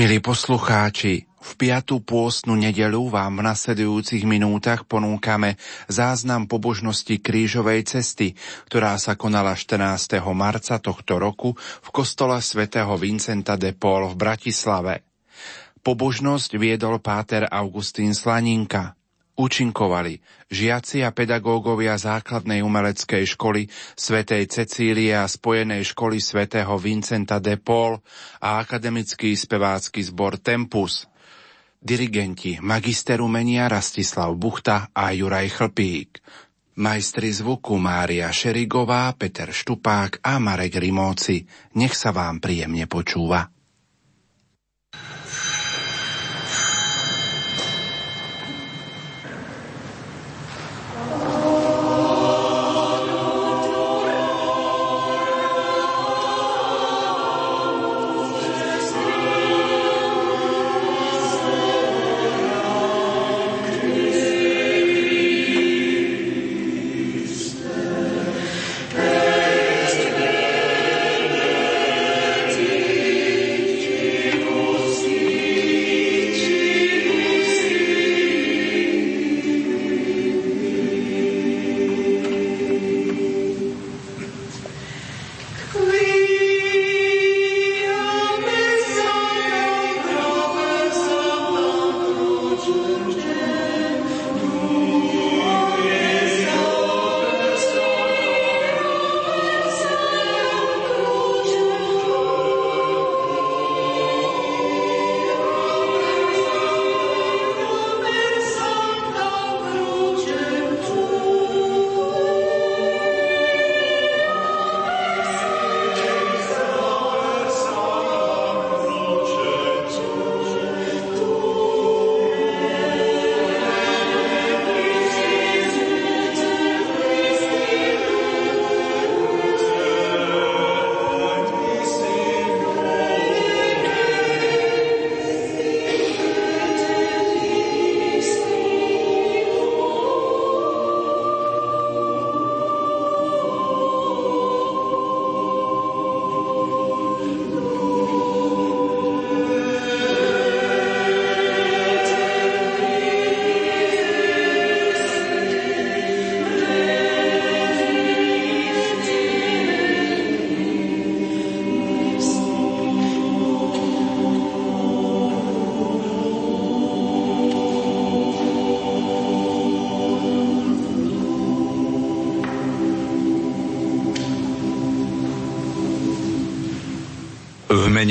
Milí poslucháči, v piatú pôstnu nedelu vám v nasledujúcich minútach ponúkame záznam pobožnosti krížovej cesty, ktorá sa konala 14. marca tohto roku v kostole svätého Vincenta de Paul v Bratislave. Pobožnosť viedol páter Augustín Slaninka. Účinkovali žiaci a pedagógovia základnej umeleckej školy svätej Cecílie a spojenej školy svätého Vincenta de Paul a akademický spevácky zbor Tempus. Dirigenti magister umenia Rastislav Buchta a Juraj Chlpík. Majstri zvuku Mária Šerigová, Peter Štupák a Marek Rimóci. Nech sa vám príjemne počúva.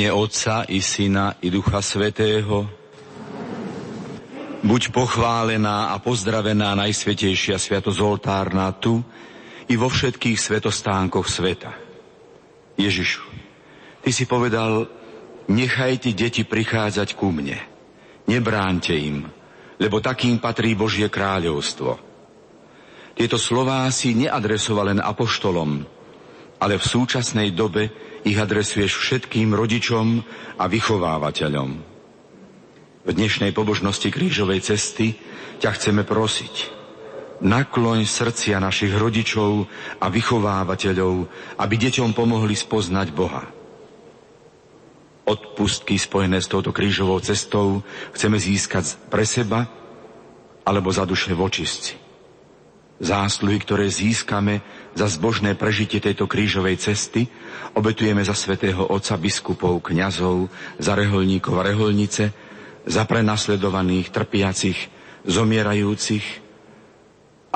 Mene Otca i Syna i Ducha Svetého. Buď pochválená a pozdravená Najsvetejšia Sviatosť oltárna tu i vo všetkých svetostánkoch sveta. Ježišu, Ty si povedal, nechajte deti prichádzať ku mne. Nebránte im, lebo takým patrí Božie kráľovstvo. Tieto slová si neadresoval len apoštolom, ale v súčasnej dobe ich adresuješ všetkým rodičom a vychovávateľom. V dnešnej pobožnosti krížovej cesty ťa chceme prosiť. Nakloň srdcia našich rodičov a vychovávateľov, aby deťom pomohli spoznať Boha. Odpustky spojené s touto krížovou cestou chceme získať pre seba alebo za duše vočistci. Zásluhy, ktoré získame za zbožné prežitie tejto krížovej cesty, obetujeme za svätého Otca biskupov, kňazov, za reholníkov a reholnice, za prenasledovaných, trpiacich, zomierajúcich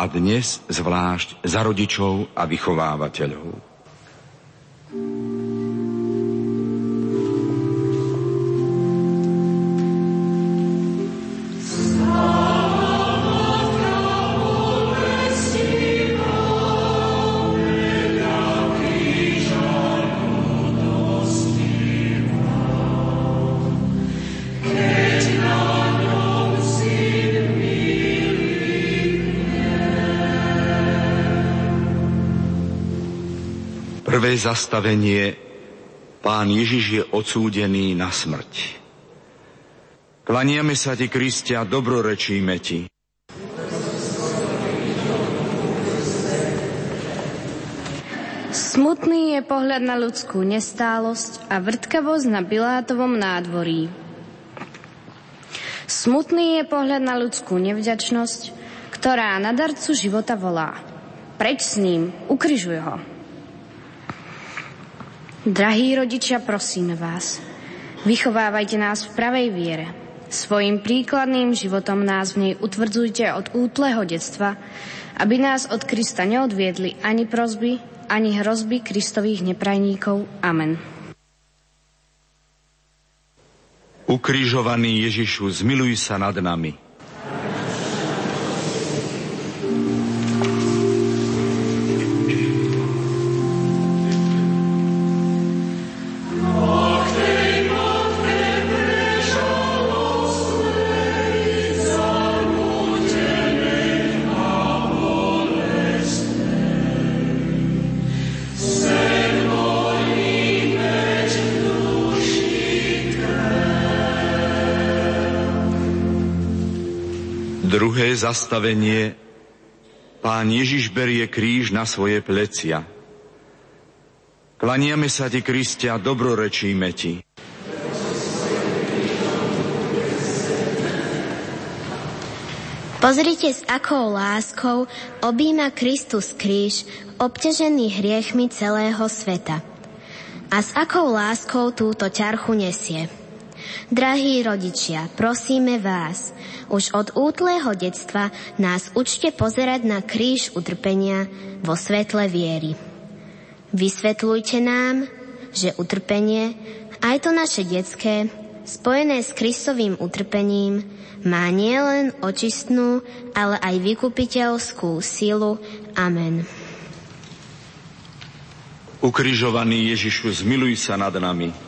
a dnes zvlášť za rodičov a vychovávateľov. thank you Prvé zastavenie Pán Ježiš je odsúdený na smrť. Klaniame sa ti, Kristia, dobrorečíme ti. Smutný je pohľad na ľudskú nestálosť a vrtkavosť na Bilátovom nádvorí. Smutný je pohľad na ľudskú nevďačnosť, ktorá na darcu života volá. Preč s ním, ukryžuj ho. Drahí rodičia, prosíme vás, vychovávajte nás v pravej viere. Svojim príkladným životom nás v nej utvrdzujte od útleho detstva, aby nás od Krista neodviedli ani prozby, ani hrozby Kristových neprajníkov. Amen. Ukrižovaný Ježišu, zmiluj sa nad nami. Zastavenie Pán Ježiš berie kríž na svoje plecia. Klaniame sa ti, Kristia, dobrorečíme ti. Pozrite, s akou láskou obíma Kristus kríž, obťažený hriechmi celého sveta. A s akou láskou túto ťarchu nesie. Drahí rodičia, prosíme vás, už od útleho detstva nás učte pozerať na kríž utrpenia vo svetle viery. Vysvetľujte nám, že utrpenie, aj to naše detské, spojené s Kristovým utrpením, má nielen očistnú, ale aj vykupiteľskú silu. Amen. Ukrižovaný Ježišu, zmiluj sa nad nami.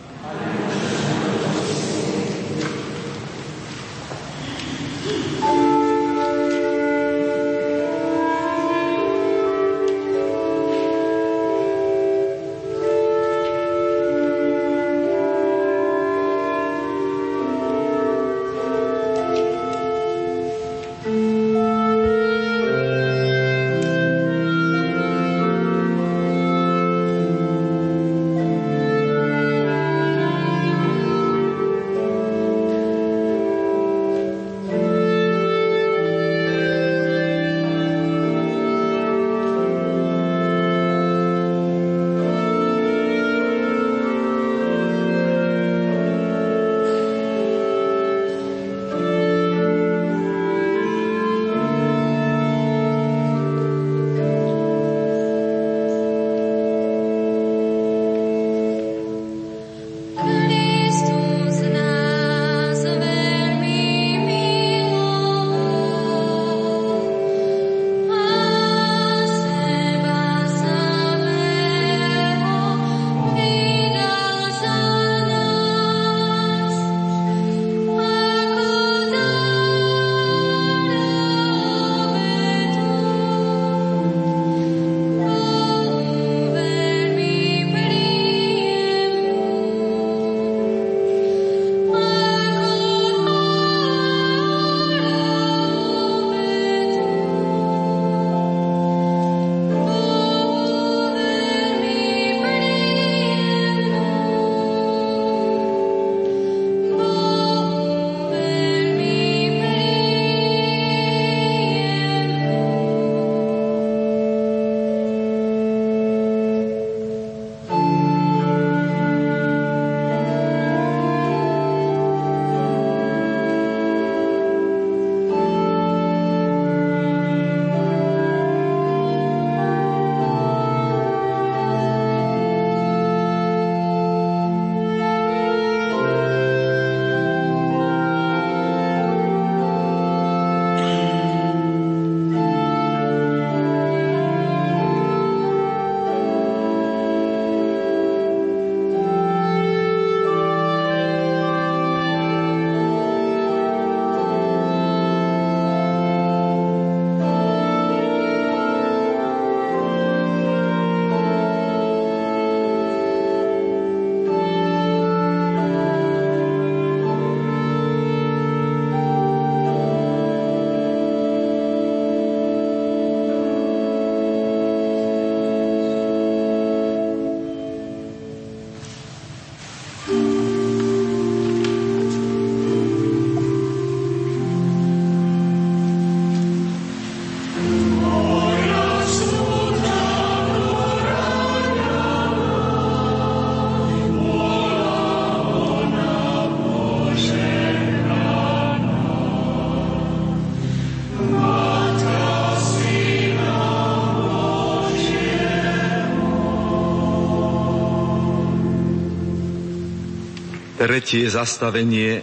Tretie zastavenie.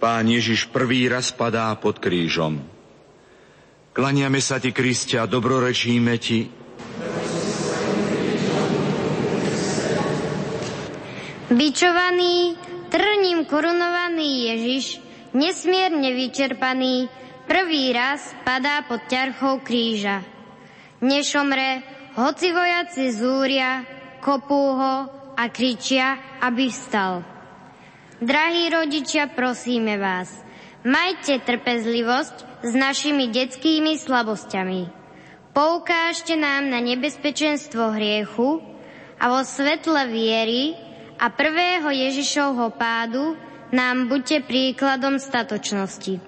Pán Ježiš prvý raz padá pod krížom. Klaniame sa ti, Kriste, a dobrorečíme ti. Bičovaný, trním korunovaný Ježiš, nesmierne vyčerpaný, prvý raz padá pod ťarchou kríža. Nešomre, hoci vojaci zúria, kopú ho a kričia, aby vstal. Drahí rodičia, prosíme vás, majte trpezlivosť s našimi detskými slabosťami. Poukážte nám na nebezpečenstvo hriechu a vo svetle viery a prvého Ježišovho pádu nám buďte príkladom statočnosti.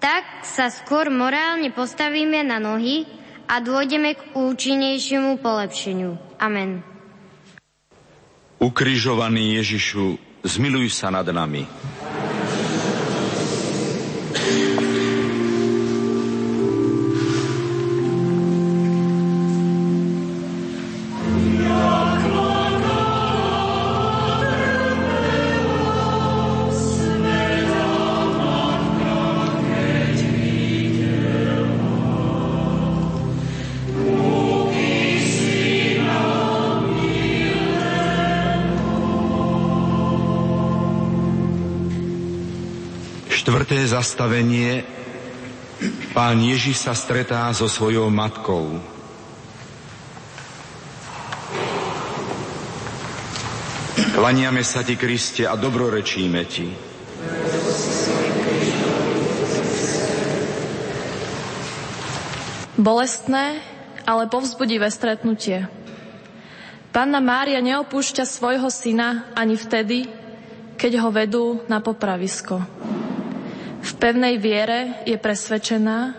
Tak sa skôr morálne postavíme na nohy a dôjdeme k účinnejšiemu polepšeniu. Amen. Ukrižovaný Ježišu, zmiluj sa nad nami. Štvrté zastavenie. Pán Ježiš sa stretá so svojou matkou. Klaniame sa ti, Kriste, a dobrorečíme ti. Bolestné, ale povzbudivé stretnutie. Panna Mária neopúšťa svojho syna ani vtedy, keď ho vedú na popravisko. V pevnej viere je presvedčená,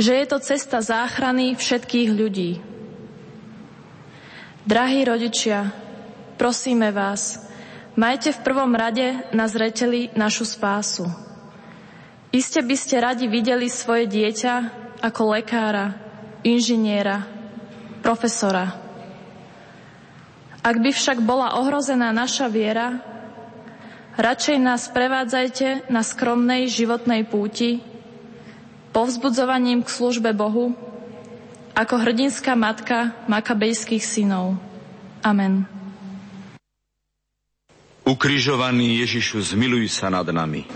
že je to cesta záchrany všetkých ľudí. Drahí rodičia, prosíme vás, majte v prvom rade na zreteli našu spásu. Iste by ste radi videli svoje dieťa ako lekára, inžiniera, profesora. Ak by však bola ohrozená naša viera, Radšej nás prevádzajte na skromnej životnej púti, povzbudzovaním k službe Bohu, ako hrdinská matka makabejských synov. Amen. Ukrižovaný Ježišu, zmiluj sa nad nami.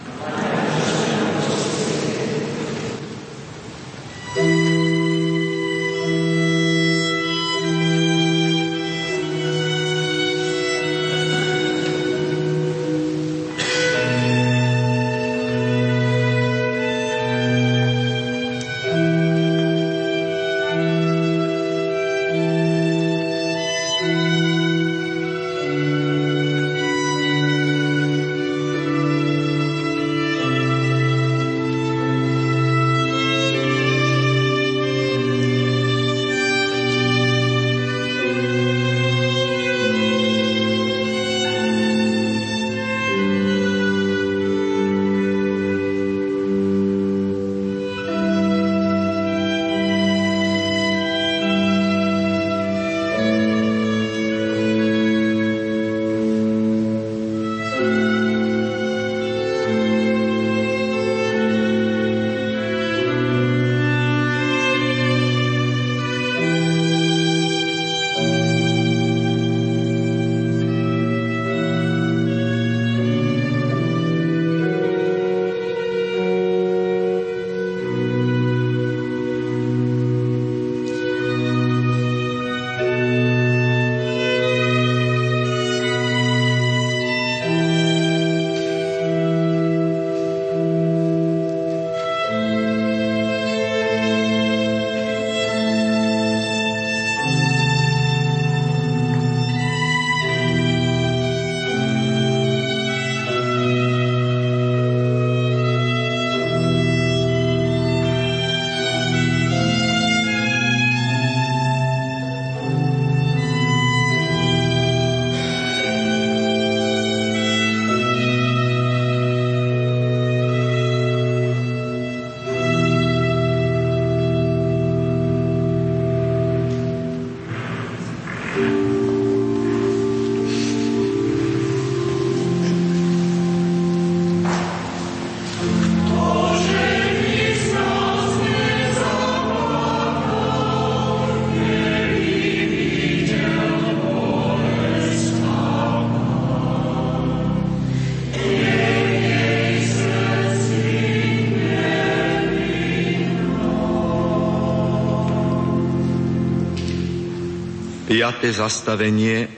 Piaté zastavenie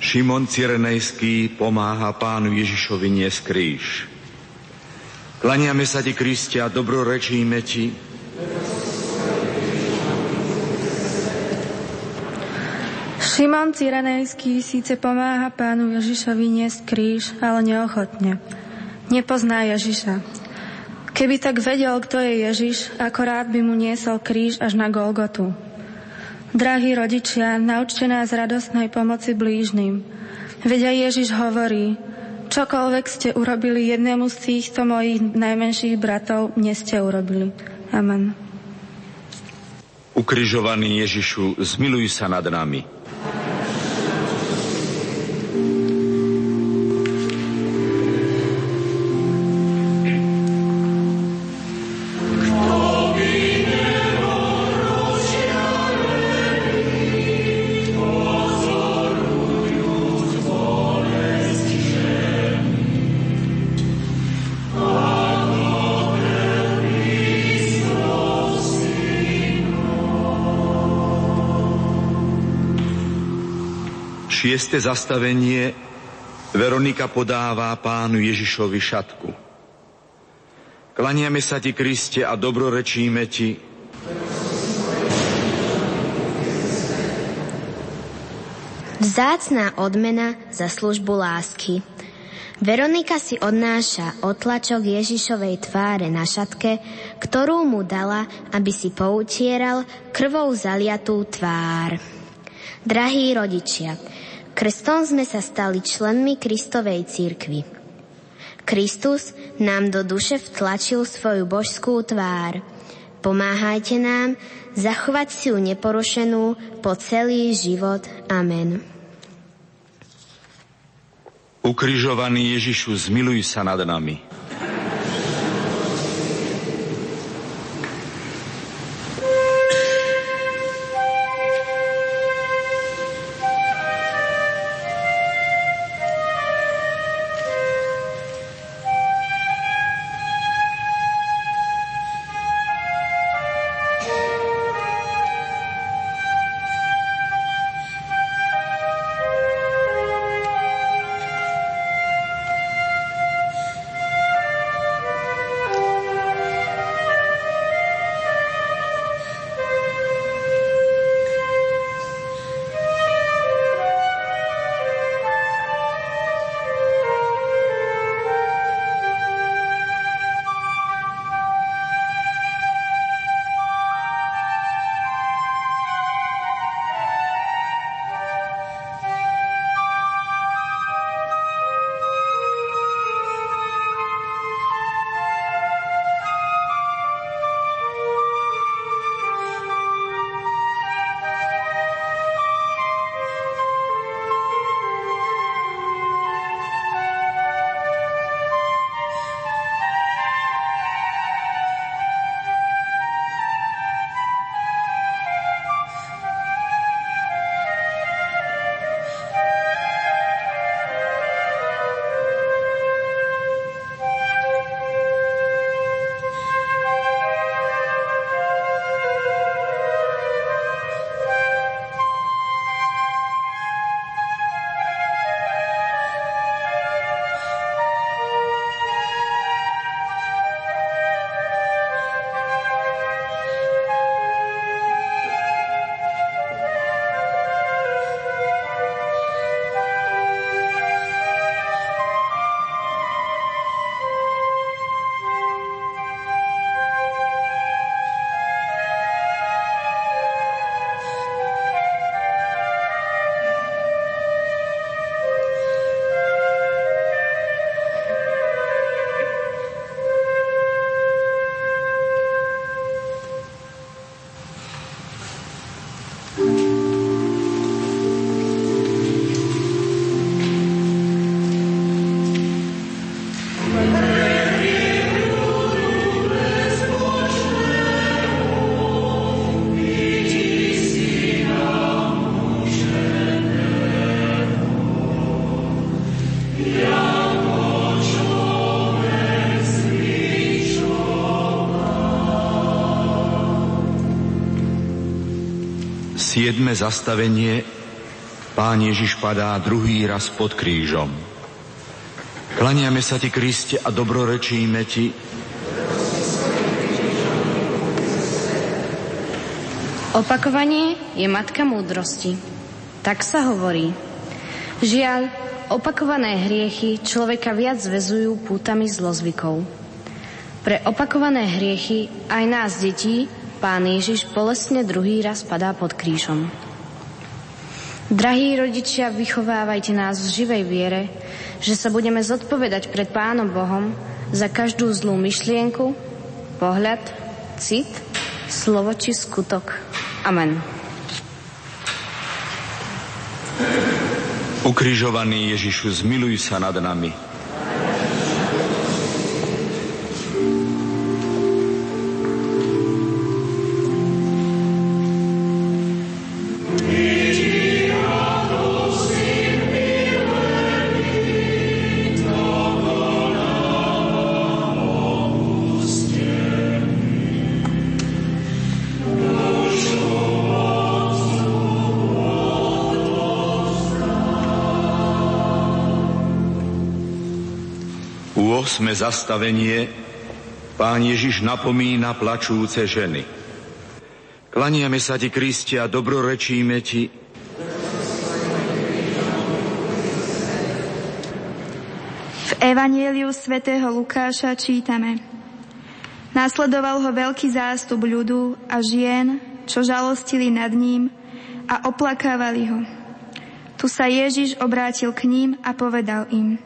Šimon Cyrenejský pomáha pánu Ježišovi niesť kríž. Klaniame sa ti, Kristia, dobrorečíme ti. Šimon Cyrenejský síce pomáha pánu Ježišovi niesť kríž, ale neochotne. Nepozná Ježiša. Keby tak vedel, kto je Ježiš, ako rád by mu niesol kríž až na Golgotu. Drahí rodičia, naučte nás radostnej pomoci blížnym. Veď aj Ježiš hovorí, čokoľvek ste urobili jednému z týchto mojich najmenších bratov, mne ste urobili. Amen. Ukrižovaný Ježišu, zmiluj sa nad nami. Šieste zastavenie Veronika podáva pánu Ježišovi šatku. Klaniame sa ti, Kriste, a dobrorečíme ti. Vzácná odmena za službu lásky. Veronika si odnáša otlačok Ježišovej tváre na šatke, ktorú mu dala, aby si poutieral krvou zaliatú tvár. Drahí rodičia, Krstom sme sa stali členmi Kristovej církvy. Kristus nám do duše vtlačil svoju božskú tvár. Pomáhajte nám zachovať si ju neporušenú po celý život. Amen. Ukrižovaný Ježišu, zmiluj sa nad nami. Siedme zastavenie Pán Ježiš padá druhý raz pod krížom. Klaniame sa Ti, Kriste, a dobrorečíme Ti, Opakovanie je matka múdrosti. Tak sa hovorí. Žiaľ, opakované hriechy človeka viac zvezujú pútami zlozvykov. Pre opakované hriechy aj nás, detí, pán Ježiš bolestne druhý raz padá pod krížom. Drahí rodičia, vychovávajte nás v živej viere, že sa budeme zodpovedať pred Pánom Bohom za každú zlú myšlienku, pohľad, cit, slovo či skutok. Amen. Ukrižovaný Ježišu, zmiluj sa nad nami. Zastavenie Pán Ježiš napomína plačúce ženy. Klaniame sa ti, Kristia, dobrorečíme ti. V Evanieliu svätého Lukáša čítame. Nasledoval ho veľký zástup ľudu a žien, čo žalostili nad ním a oplakávali ho. Tu sa Ježiš obrátil k ním a povedal im –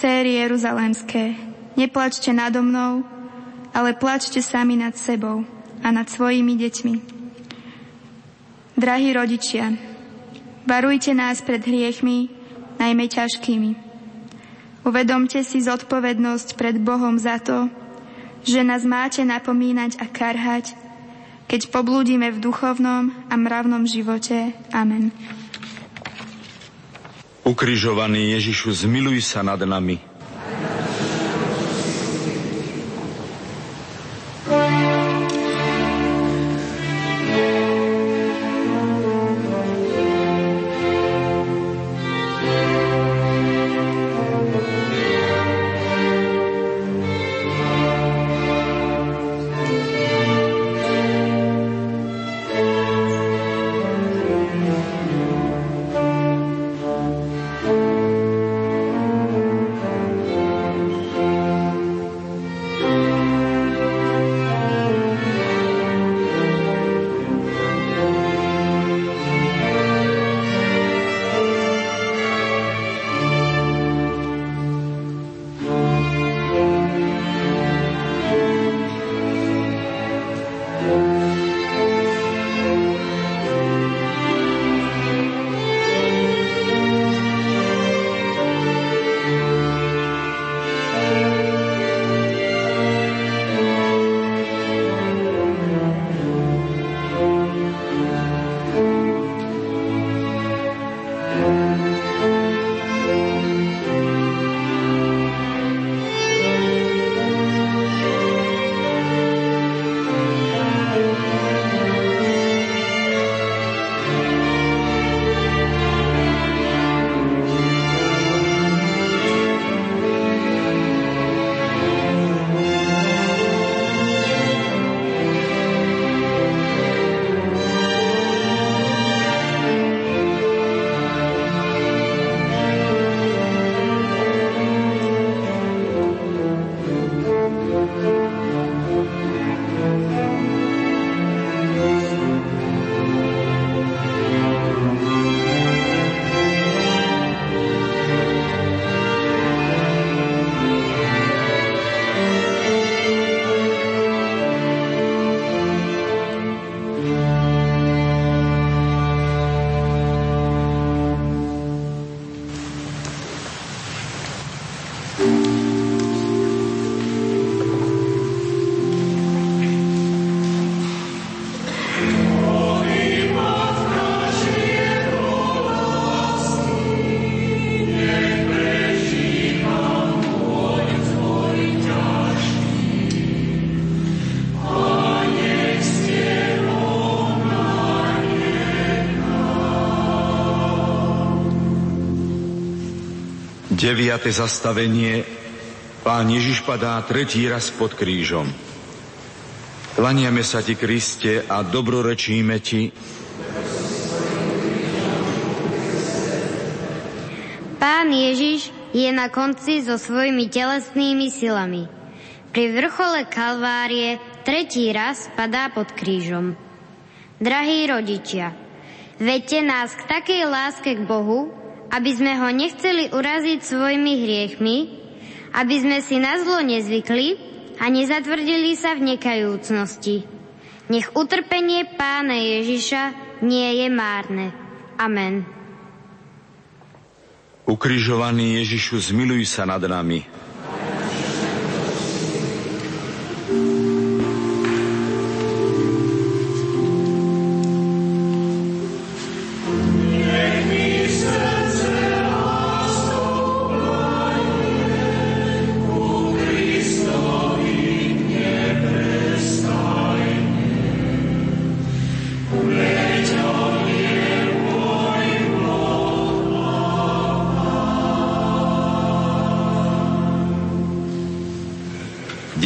Céry Jeruzalémske, neplačte nado mnou, ale plačte sami nad sebou a nad svojimi deťmi. Drahí rodičia, varujte nás pred hriechmi, najmä ťažkými. Uvedomte si zodpovednosť pred Bohom za to, že nás máte napomínať a karhať, keď poblúdime v duchovnom a mravnom živote. Amen. Ukrižovaný Ježišu, zmiluj sa nad nami. Deviate zastavenie. Pán Ježiš padá tretí raz pod krížom. Klaniame sa ti, Kriste, a dobrorečíme ti. Pán Ježiš je na konci so svojimi telesnými silami. Pri vrchole Kalvárie tretí raz padá pod krížom. Drahí rodičia, vedte nás k takej láske k Bohu, aby sme ho nechceli uraziť svojimi hriechmi, aby sme si na zlo nezvykli a nezatvrdili sa v nekajúcnosti. Nech utrpenie pána Ježiša nie je márne. Amen. Ukrižovaný Ježišu, zmiluj sa nad nami.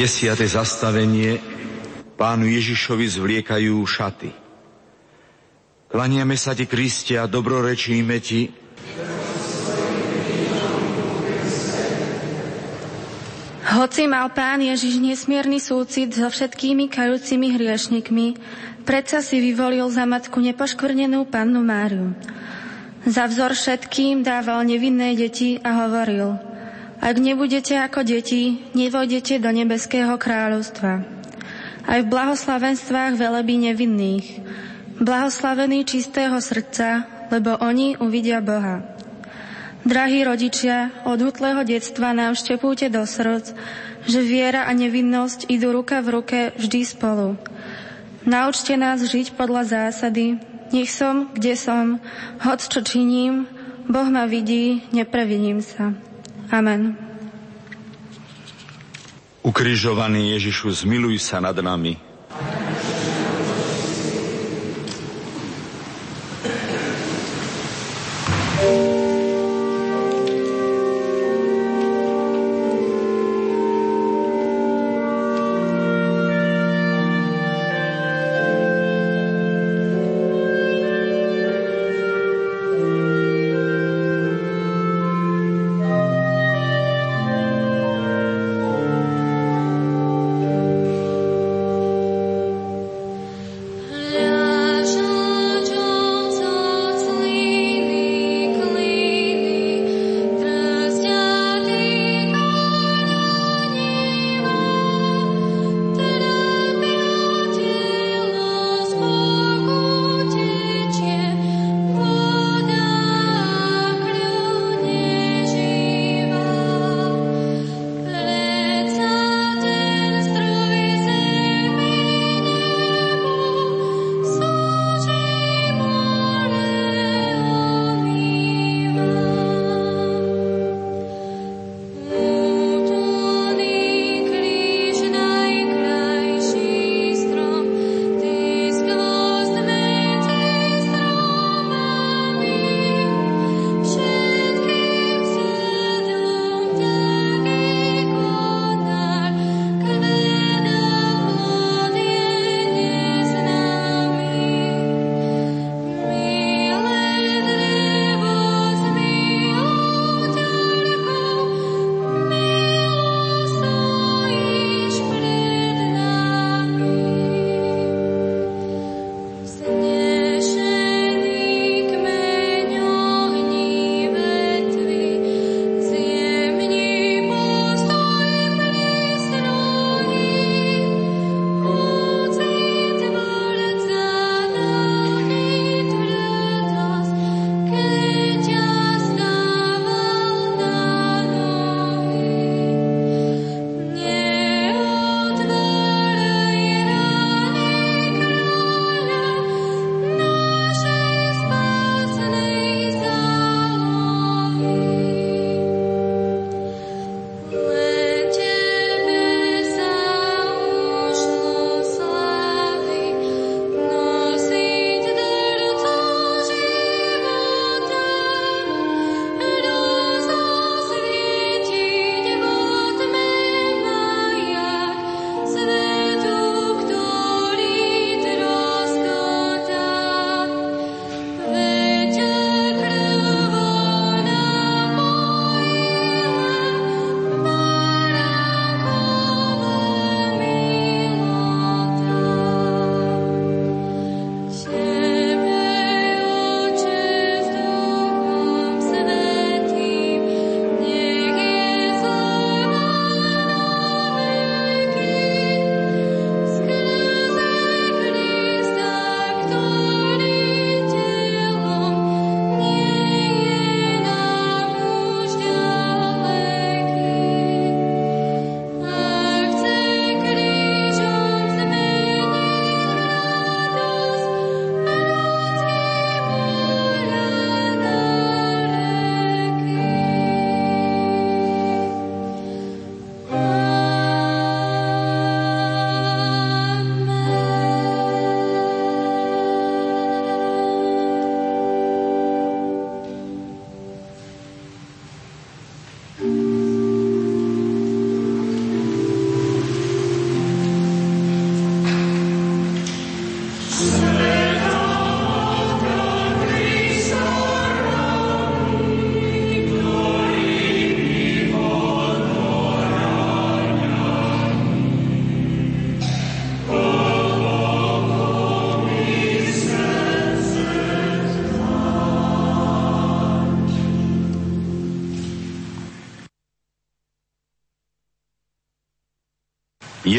Desiate zastavenie pánu Ježišovi zvliekajú šaty. Klaniame sa ti, Kriste, a dobrorečíme ti, Hoci mal pán Ježiš nesmierny súcit so všetkými kajúcimi hriešnikmi, predsa si vyvolil za matku nepoškvrnenú pannu Máriu. Za vzor všetkým dával nevinné deti a hovoril – ak nebudete ako deti, nevojdete do nebeského kráľovstva. Aj v blahoslavenstvách velebí nevinných. Blahoslavení čistého srdca, lebo oni uvidia Boha. Drahí rodičia, od útleho detstva nám štepujte do srdc, že viera a nevinnosť idú ruka v ruke vždy spolu. Naučte nás žiť podľa zásady, nech som, kde som, hoď čo činím, Boh ma vidí, nepreviním sa. Amen. Ukrižovaný Ježišu, zmiluj sa nad nami.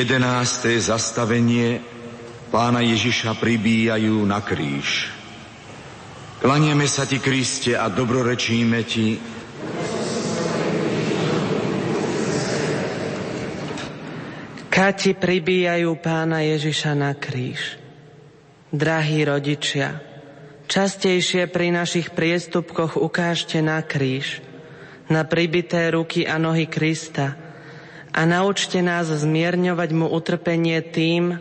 Jedenácté zastavenie pána Ježiša pribíjajú na kríž. Klanieme sa ti, Kriste, a dobrorečíme ti, Kati pribíjajú pána Ježiša na kríž. Drahí rodičia, častejšie pri našich priestupkoch ukážte na kríž, na pribité ruky a nohy Krista – a naučte nás zmierňovať mu utrpenie tým,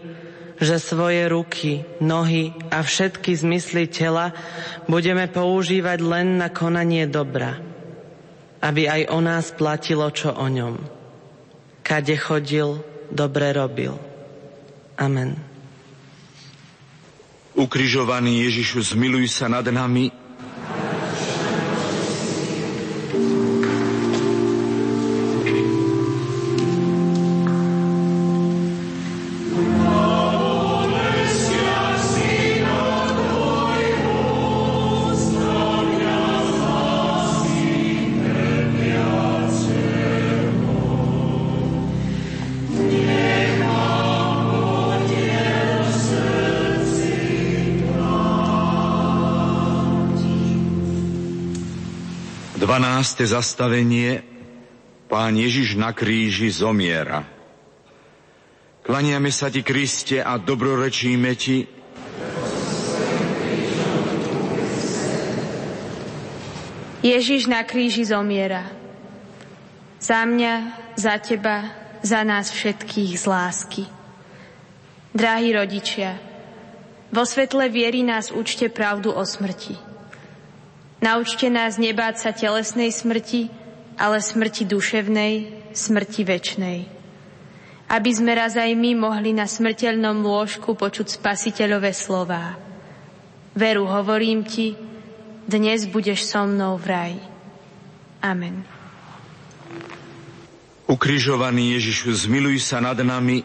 že svoje ruky, nohy a všetky zmysly tela budeme používať len na konanie dobra, aby aj o nás platilo, čo o ňom. Kade chodil, dobre robil. Amen. Ukrižovaný Ježišu, zmiluj sa nad nami 12. zastavenie Pán Ježiš na kríži zomiera. Klaniame sa ti, Kriste, a dobrorečíme ti, Ježiš na kríži zomiera. Za mňa, za teba, za nás všetkých z lásky. Drahí rodičia, vo svetle viery nás učte pravdu o smrti. Naučte nás nebáť sa telesnej smrti, ale smrti duševnej, smrti väčnej. Aby sme raz aj my mohli na smrteľnom lôžku počuť spasiteľové slová. Veru, hovorím ti, dnes budeš so mnou v raj. Amen. Ukrižovaný Ježišu, zmiluj sa nad nami,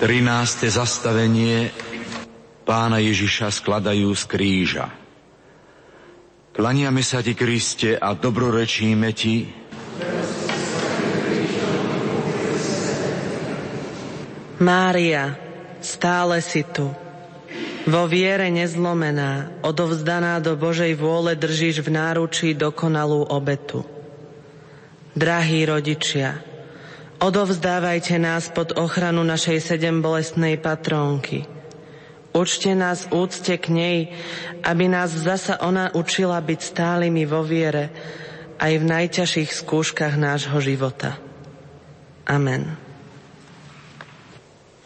13. zastavenie pána Ježiša skladajú z kríža. Klaniame sa ti, Kriste, a dobrorečíme ti, Mária, stále si tu. Vo viere nezlomená, odovzdaná do Božej vôle držíš v náručí dokonalú obetu. Drahí rodičia, odovzdávajte nás pod ochranu našej sedem bolestnej patrónky – Učte nás úcte k nej, aby nás zasa ona učila byť stálymi vo viere aj v najťažších skúškach nášho života. Amen.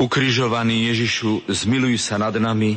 Ukrižovaný Ježišu, zmiluj sa nad nami,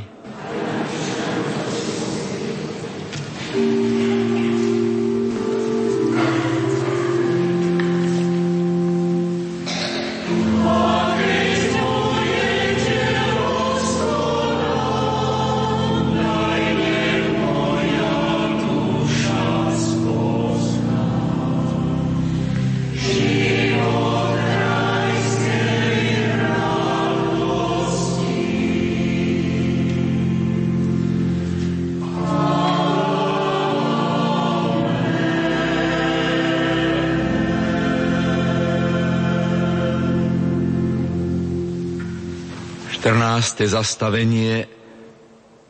14. zastavenie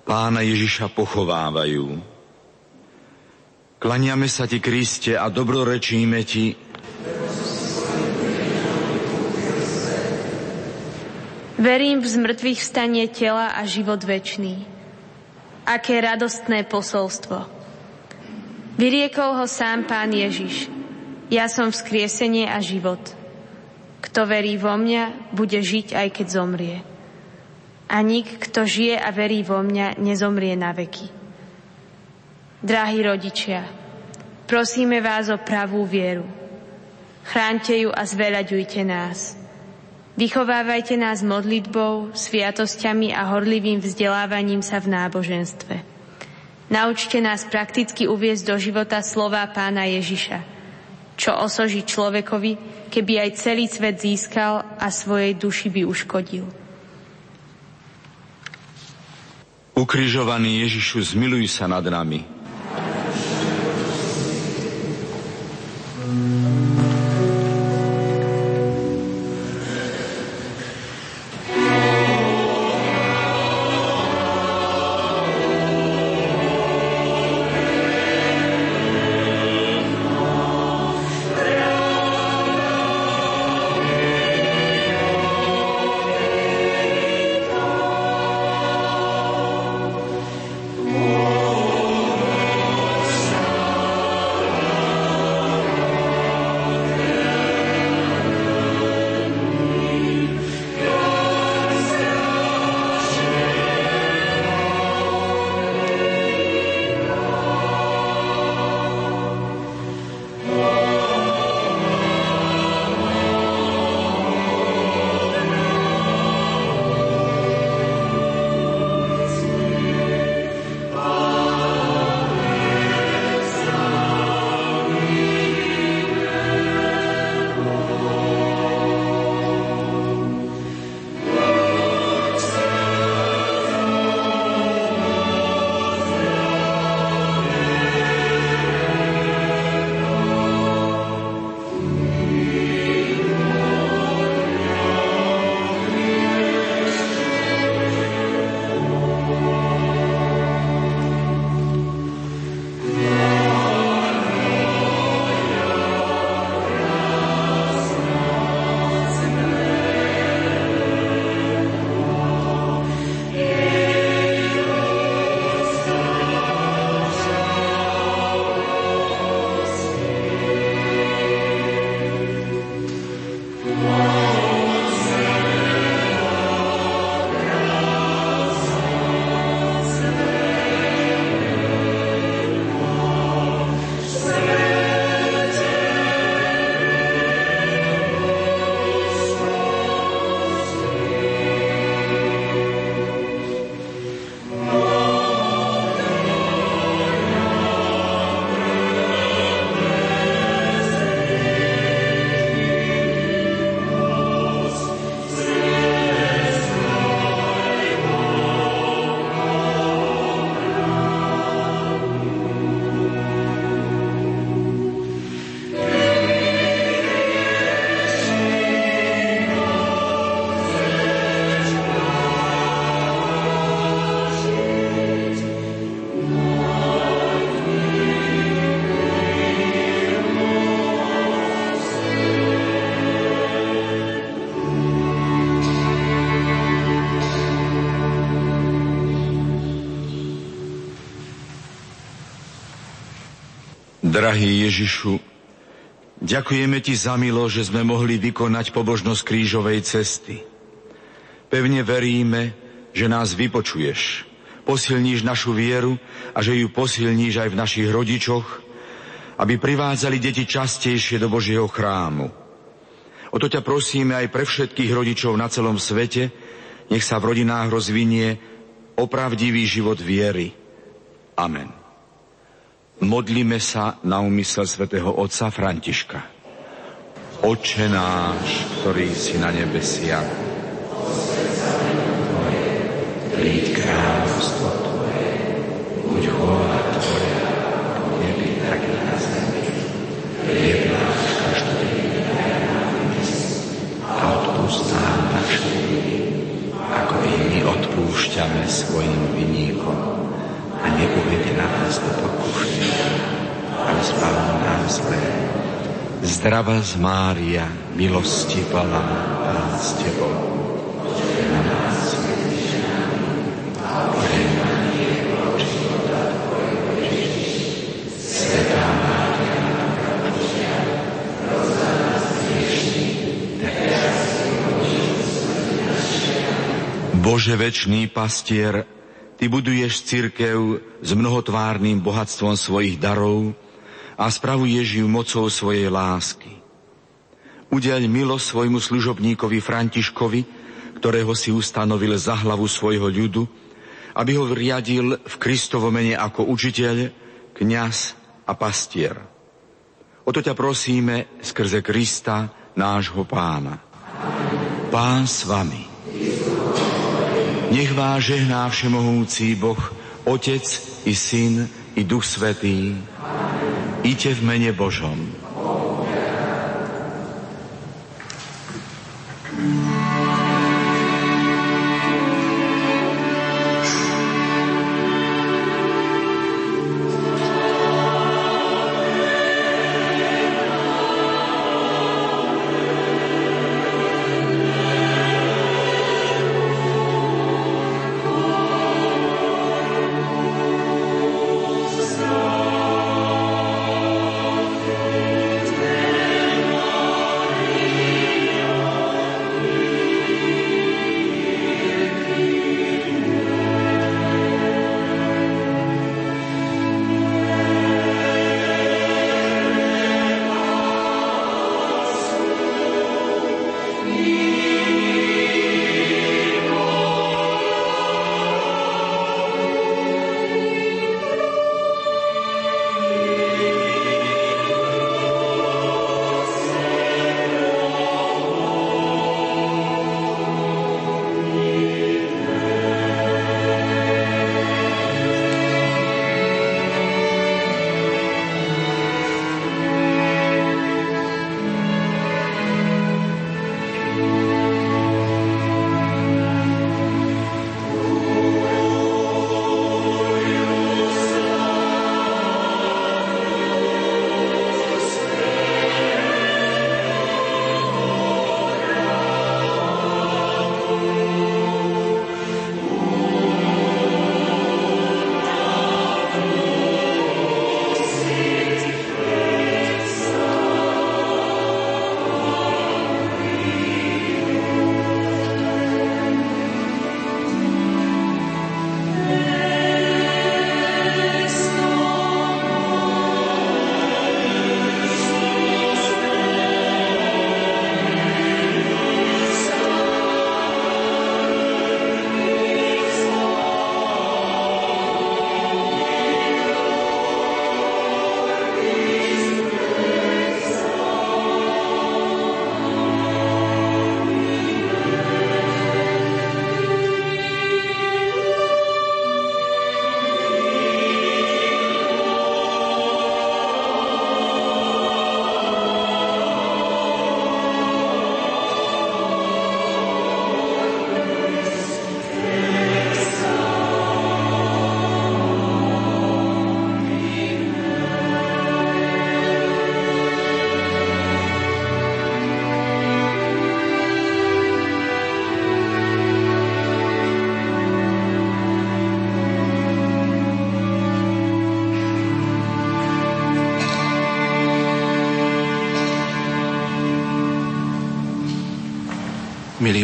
pána Ježiša pochovávajú. Klaniame sa ti, Kriste, a dobrorečíme ti, Verím v zmrtvých vstanie tela a život večný. Aké radostné posolstvo. Vyriekol ho sám pán Ježiš. Ja som vzkriesenie a život. Kto verí vo mňa, bude žiť, aj keď zomrie a nik, kto žije a verí vo mňa, nezomrie na veky. Drahí rodičia, prosíme vás o pravú vieru. Chránte ju a zveľaďujte nás. Vychovávajte nás modlitbou, sviatosťami a horlivým vzdelávaním sa v náboženstve. Naučte nás prakticky uviezť do života slova pána Ježiša, čo osoží človekovi, keby aj celý svet získal a svojej duši by uškodil. Ukrižovaný Ježišu, zmiluj sa nad nami. Drahý Ježišu, ďakujeme Ti za milo, že sme mohli vykonať pobožnosť krížovej cesty. Pevne veríme, že nás vypočuješ, posilníš našu vieru a že ju posilníš aj v našich rodičoch, aby privádzali deti častejšie do Božieho chrámu. O to ťa prosíme aj pre všetkých rodičov na celom svete, nech sa v rodinách rozvinie opravdivý život viery. Amen. Modlíme sa na úmysel svätého otca Františka. Oče náš, ktorý si na nebesiach, príď kráľovstvo Tvoje, buď chvála Tvoja, nebi tak na zemi. Chlieb náš každodenný a odpúsť nám naše ako i my odpúšťame svojim vinníkom a neuvede nás do pokušenia, ale zbav nám zlé. Zdrava z Mária, milosti plná, Pán s Tebou, nás Bože večný pastier, Ty buduješ církev s mnohotvárnym bohatstvom svojich darov a spravuješ ju mocou svojej lásky. Udeľ milosť svojmu služobníkovi Františkovi, ktorého si ustanovil za hlavu svojho ľudu, aby ho riadil v Kristovo mene ako učiteľ, kňaz a pastier. O to ťa prosíme skrze Krista, nášho pána. Pán s vami. Nech vás žehná všemohúci Boh, Otec i Syn i Duch Svetý. Ite v mene Božom.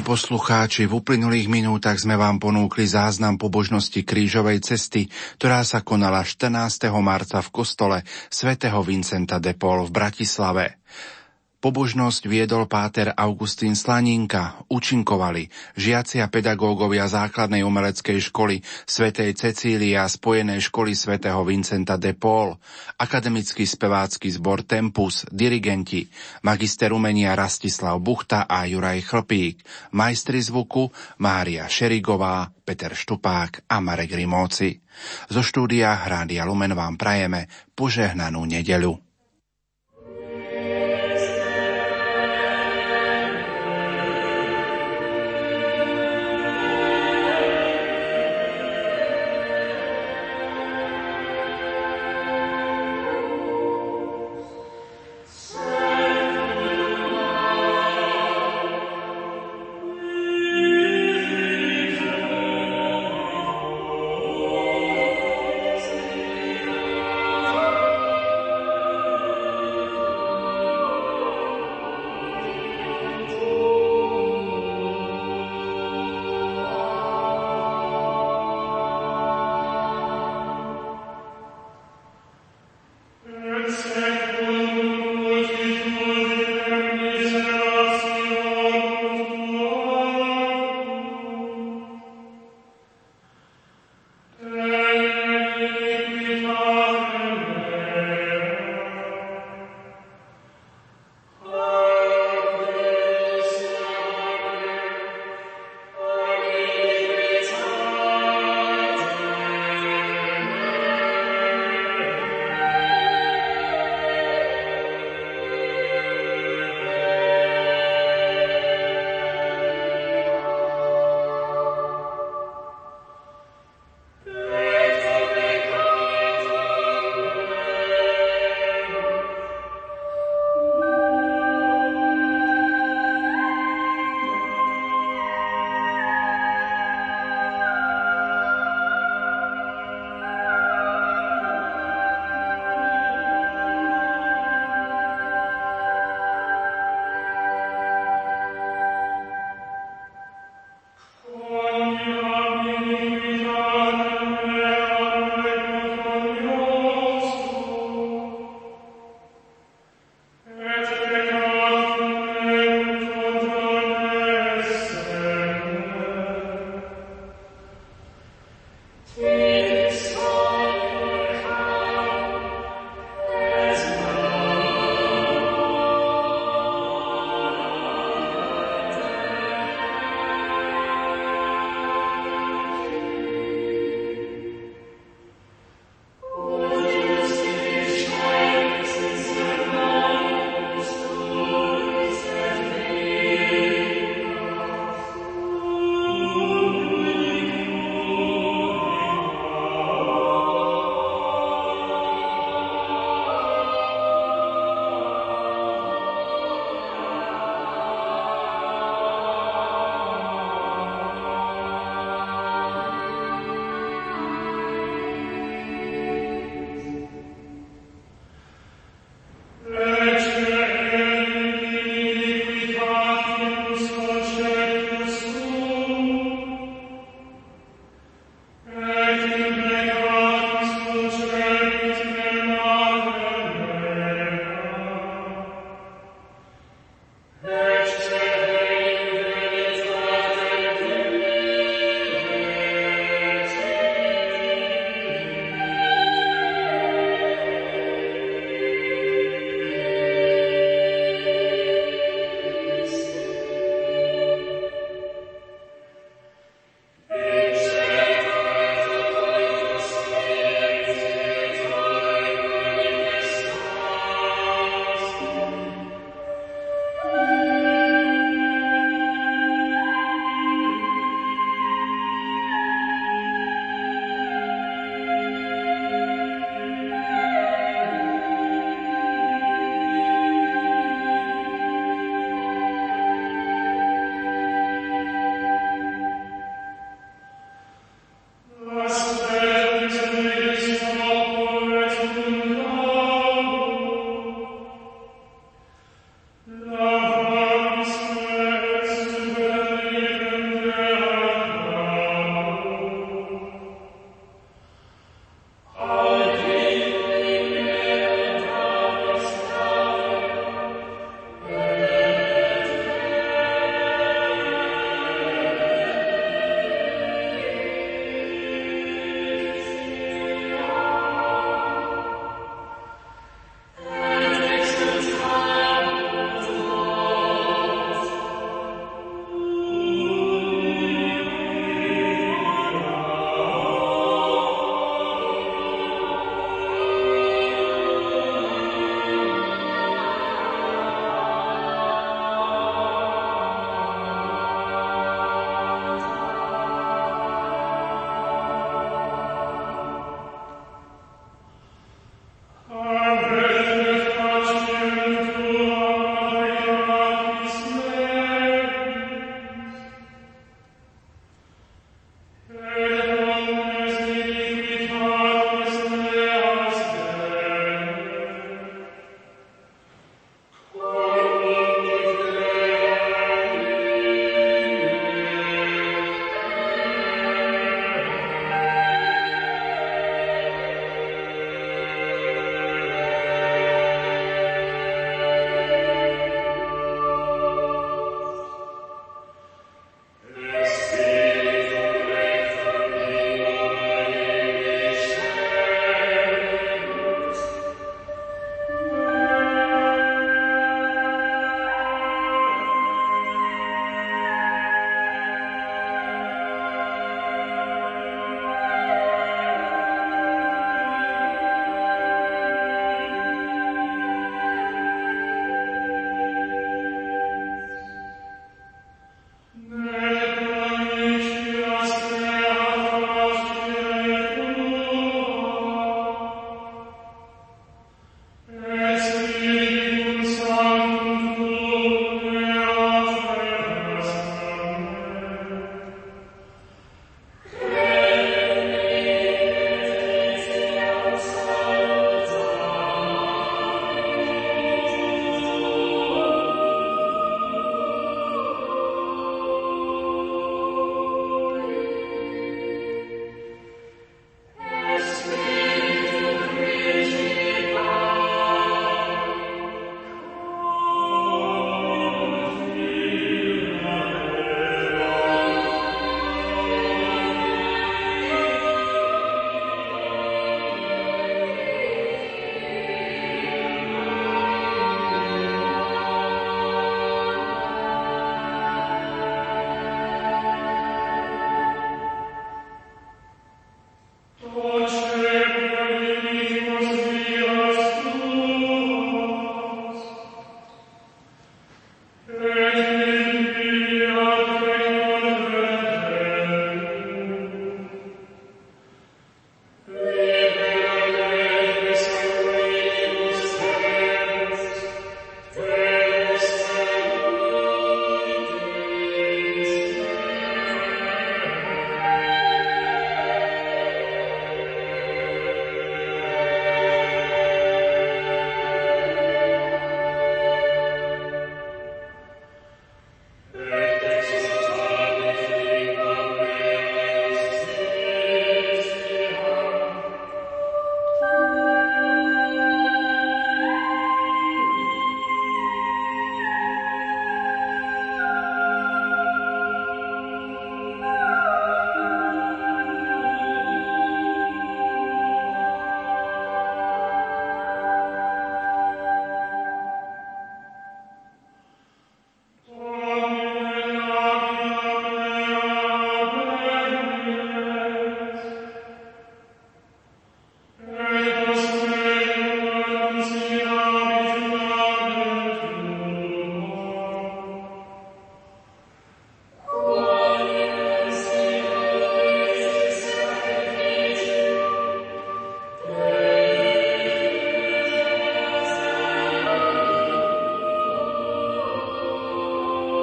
Poslucháči, v uplynulých minútach sme vám ponúkli záznam pobožnosti krížovej cesty, ktorá sa konala 14. marca v kostole svätého Vincenta de Paul v Bratislave. Pobožnosť viedol páter Augustín Slaninka, učinkovali žiaci a pedagógovia základnej umeleckej školy svätej Cecílie a spojenej školy svätého Vincenta de Paul, akademický spevácky zbor Tempus, dirigenti, magister umenia Rastislav Buchta a Juraj Chlpík, majstri zvuku Mária Šerigová, Peter Štupák a Marek Rimóci. Zo štúdia Hrádia Lumen vám prajeme požehnanú nedeľu.